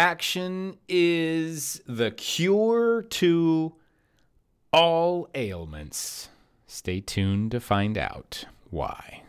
Action is the cure to all ailments. Stay tuned to find out why.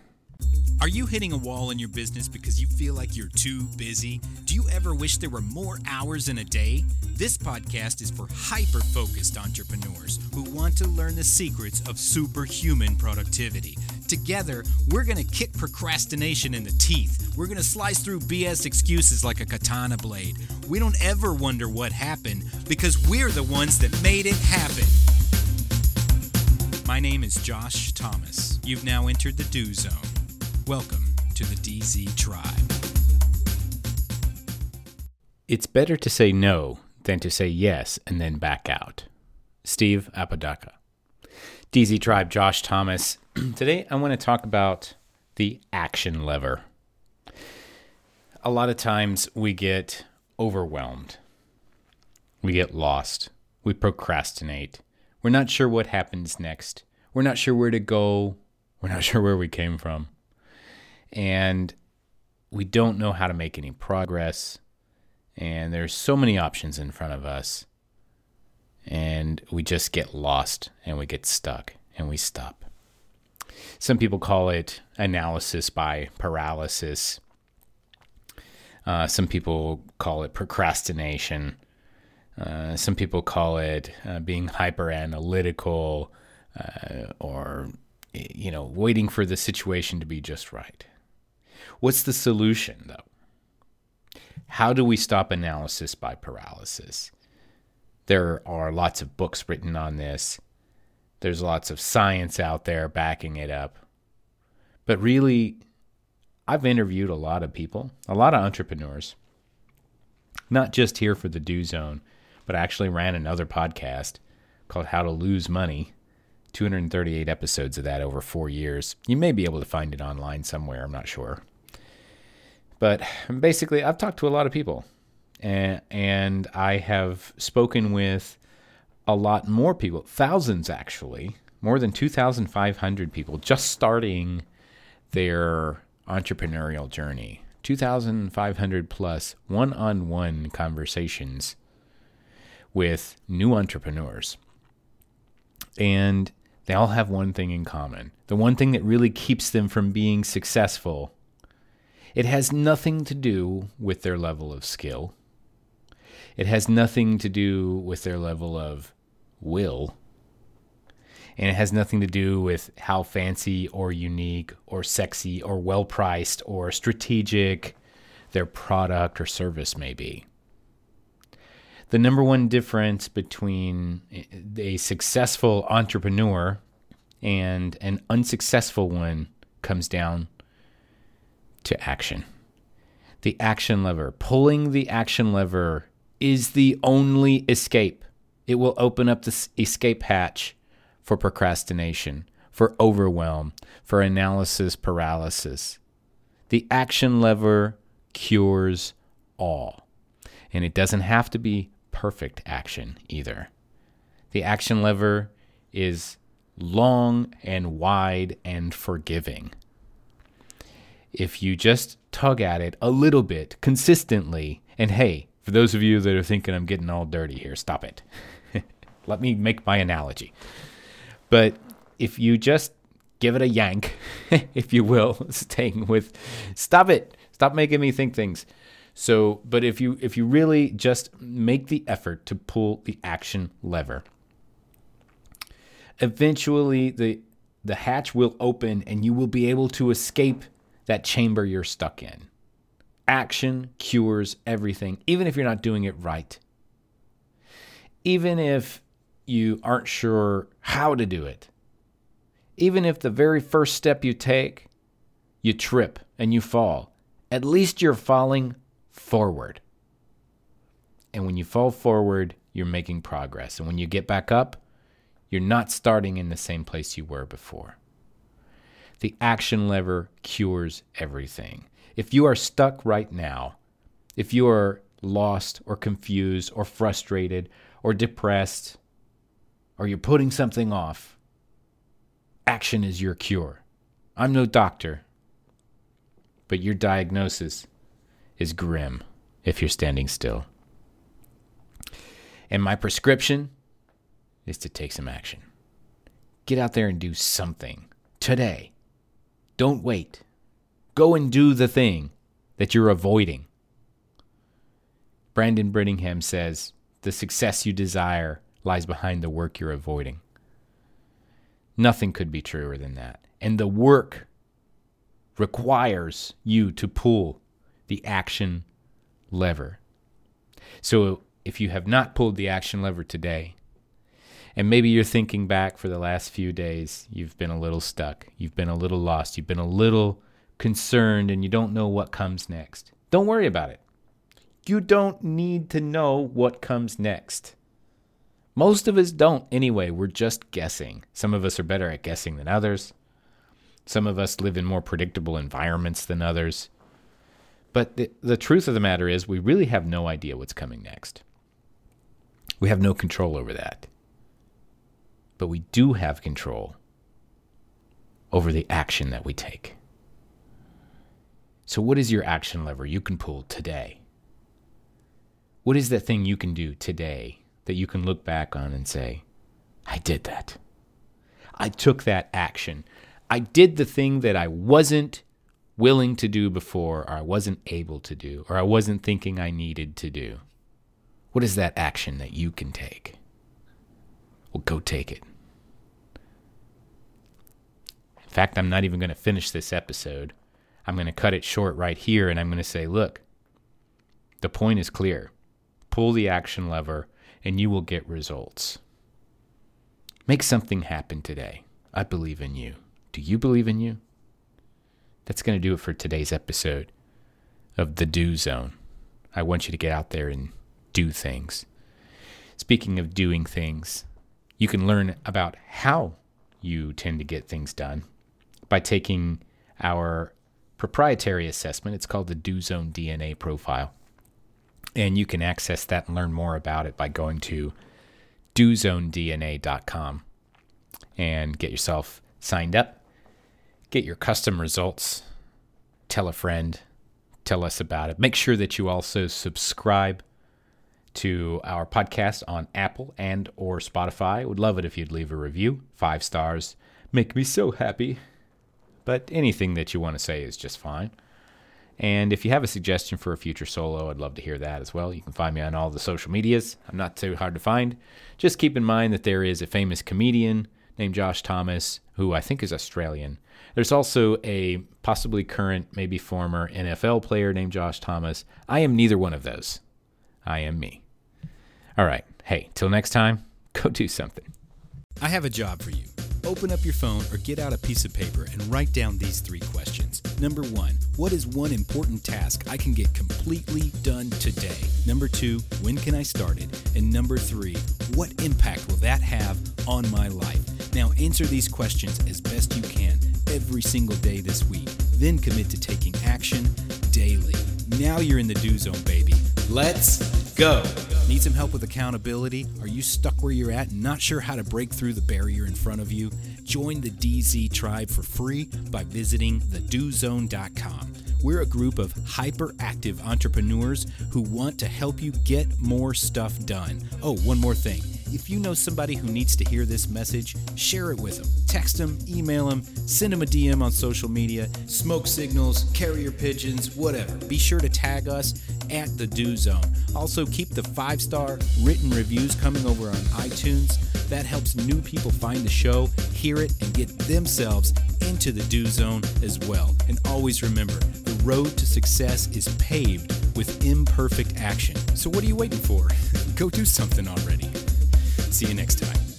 Are you hitting a wall in your business because you feel like you're too busy? Do you ever wish there were more hours in a day? This podcast is for hyper focused entrepreneurs who want to learn the secrets of superhuman productivity. Together, we're going to kick procrastination in the teeth. We're going to slice through BS excuses like a katana blade. We don't ever wonder what happened because we're the ones that made it happen. My name is Josh Thomas. You've now entered the Do Zone. Welcome to the DZ Tribe. It's better to say no than to say yes and then back out. Steve Apodaca. DZ Tribe, Josh Thomas. Today I want to talk about the action lever. A lot of times we get overwhelmed, we get lost, we procrastinate, we're not sure what happens next, we're not sure where to go, we're not sure where we came from and we don't know how to make any progress. And there's so many options in front of us. And we just get lost and we get stuck and we stop. Some people call it analysis by paralysis. Uh, some people call it procrastination. Uh, some people call it uh, being hyper analytical uh, or, you know, waiting for the situation to be just right. What's the solution, though? How do we stop analysis by paralysis? There are lots of books written on this. There's lots of science out there backing it up. But really, I've interviewed a lot of people, a lot of entrepreneurs, not just here for the Do Zone, but I actually ran another podcast called How to Lose Money. 238 episodes of that over four years. You may be able to find it online somewhere, I'm not sure. But basically, I've talked to a lot of people, and, and I have spoken with a lot more people, thousands actually, more than 2,500 people just starting their entrepreneurial journey. 2,500 plus one on one conversations with new entrepreneurs. And they all have one thing in common. The one thing that really keeps them from being successful it has nothing to do with their level of skill. It has nothing to do with their level of will. And it has nothing to do with how fancy or unique or sexy or well priced or strategic their product or service may be. The number one difference between a successful entrepreneur and an unsuccessful one comes down to action. The action lever, pulling the action lever is the only escape. It will open up the escape hatch for procrastination, for overwhelm, for analysis paralysis. The action lever cures all. And it doesn't have to be perfect action either. The action lever is long and wide and forgiving if you just tug at it a little bit consistently. And hey, for those of you that are thinking I'm getting all dirty here, stop it. Let me make my analogy. But if you just give it a yank, if you will, staying with stop it. Stop making me think things. So, but if you if you really just make the effort to pull the action lever, eventually the the hatch will open and you will be able to escape that chamber you're stuck in. Action cures everything, even if you're not doing it right. Even if you aren't sure how to do it. Even if the very first step you take, you trip and you fall, at least you're falling forward. And when you fall forward, you're making progress. And when you get back up, you're not starting in the same place you were before. The action lever cures everything. If you are stuck right now, if you are lost or confused or frustrated or depressed, or you're putting something off, action is your cure. I'm no doctor, but your diagnosis is grim if you're standing still. And my prescription is to take some action. Get out there and do something today. Don't wait. Go and do the thing that you're avoiding. Brandon Brittingham says the success you desire lies behind the work you're avoiding. Nothing could be truer than that. And the work requires you to pull the action lever. So if you have not pulled the action lever today, and maybe you're thinking back for the last few days, you've been a little stuck, you've been a little lost, you've been a little concerned, and you don't know what comes next. Don't worry about it. You don't need to know what comes next. Most of us don't anyway. We're just guessing. Some of us are better at guessing than others. Some of us live in more predictable environments than others. But the, the truth of the matter is, we really have no idea what's coming next. We have no control over that. But we do have control over the action that we take. So, what is your action lever you can pull today? What is that thing you can do today that you can look back on and say, I did that? I took that action. I did the thing that I wasn't willing to do before, or I wasn't able to do, or I wasn't thinking I needed to do? What is that action that you can take? Well, go take it. In fact, I'm not even going to finish this episode. I'm going to cut it short right here and I'm going to say, look, the point is clear. Pull the action lever and you will get results. Make something happen today. I believe in you. Do you believe in you? That's going to do it for today's episode of The Do Zone. I want you to get out there and do things. Speaking of doing things, you can learn about how you tend to get things done by taking our proprietary assessment. It's called the Do Zone DNA Profile. And you can access that and learn more about it by going to dozonedna.com and get yourself signed up get your custom results, tell a friend, tell us about it. Make sure that you also subscribe to our podcast on Apple and or Spotify. Would love it if you'd leave a review. 5 stars make me so happy. But anything that you want to say is just fine. And if you have a suggestion for a future solo, I'd love to hear that as well. You can find me on all the social medias. I'm not too hard to find. Just keep in mind that there is a famous comedian named Josh Thomas, who I think is Australian. There's also a possibly current, maybe former NFL player named Josh Thomas. I am neither one of those. I am me. All right. Hey, till next time, go do something. I have a job for you. Open up your phone or get out a piece of paper and write down these three questions. Number one, what is one important task I can get completely done today? Number two, when can I start it? And number three, what impact will that have on my life? Now answer these questions as best you can every single day this week. Then commit to taking action daily. Now you're in the do zone, baby. Let's go. Need some help with accountability? Are you stuck where you're at and not sure how to break through the barrier in front of you? Join the DZ tribe for free by visiting thedozone.com. We're a group of hyperactive entrepreneurs who want to help you get more stuff done. Oh, one more thing. If you know somebody who needs to hear this message, share it with them. Text them, email them, send them a DM on social media, smoke signals, carrier pigeons, whatever. Be sure to tag us at the Do Zone. Also, keep the five star written reviews coming over on iTunes. That helps new people find the show, hear it, and get themselves into the Do Zone as well. And always remember the road to success is paved with imperfect action. So, what are you waiting for? Go do something already. See you next time.